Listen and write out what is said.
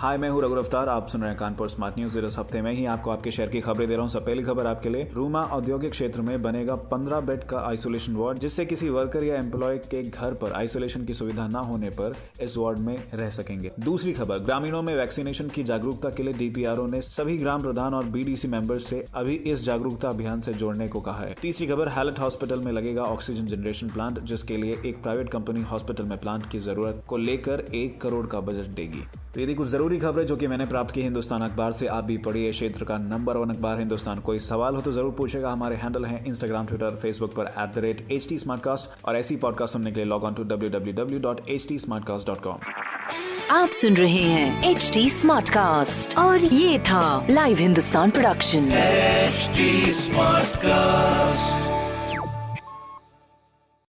हाय, मैं हूँ रघु अफ्तार आप सुन रहे हैं कानपुर स्मार्ट न्यूज़। इस हफ़्ते में ही आपको आपके शहर की खबरें दे रहा हूँ। सब पहली खबर आपके लिए। रूमा औद्योगिक क्षेत्र में बनेगा 15 बेड का आइसोलेशन वार्ड, जिससे किसी वर्कर या एम्प्लॉय के घर पर आइसोलेशन की सुविधा न होने पर इस वार्ड में रह सकेंगे। दूसरी खबर, ग्रामीणों में वैक्सीनेशन की जागरूकता के लिए डीपीआरओ ने सभी ग्राम प्रधान और बीडीसी मेंबर्स से अभी इस जागरूकता अभियान से जोड़ने को कहा है। तीसरी खबर हैलट हॉस्पिटल में लगेगा ऑक्सीजन जनरेशन प्लांट, जिसके लिए एक प्राइवेट कंपनी हॉस्पिटल में प्लांट की ज़रूरत को लेकर एक करोड़ का बजट देगी। तो ये थी कुछ ज़रूरी खबरें जो कि मैंने प्राप्त की हिंदुस्तान अखबार से आप भी पढ़िए क्षेत्र का नंबर वन अखबार हिंदुस्तान। कोई सवाल हो तो ज़रूर पूछेगा हमारे हैंडल हैं इंस्टाग्राम ट्विटर फेसबुक पर at the rate H T smartcast और ऐसी पॉडकास्ट सुनने के लिए log on to W W W dot H T smartcast dot com आप सुन रहे हैं एच टी स्मार्ट कास्ट और ये था live Hindustan production HD Smartcast.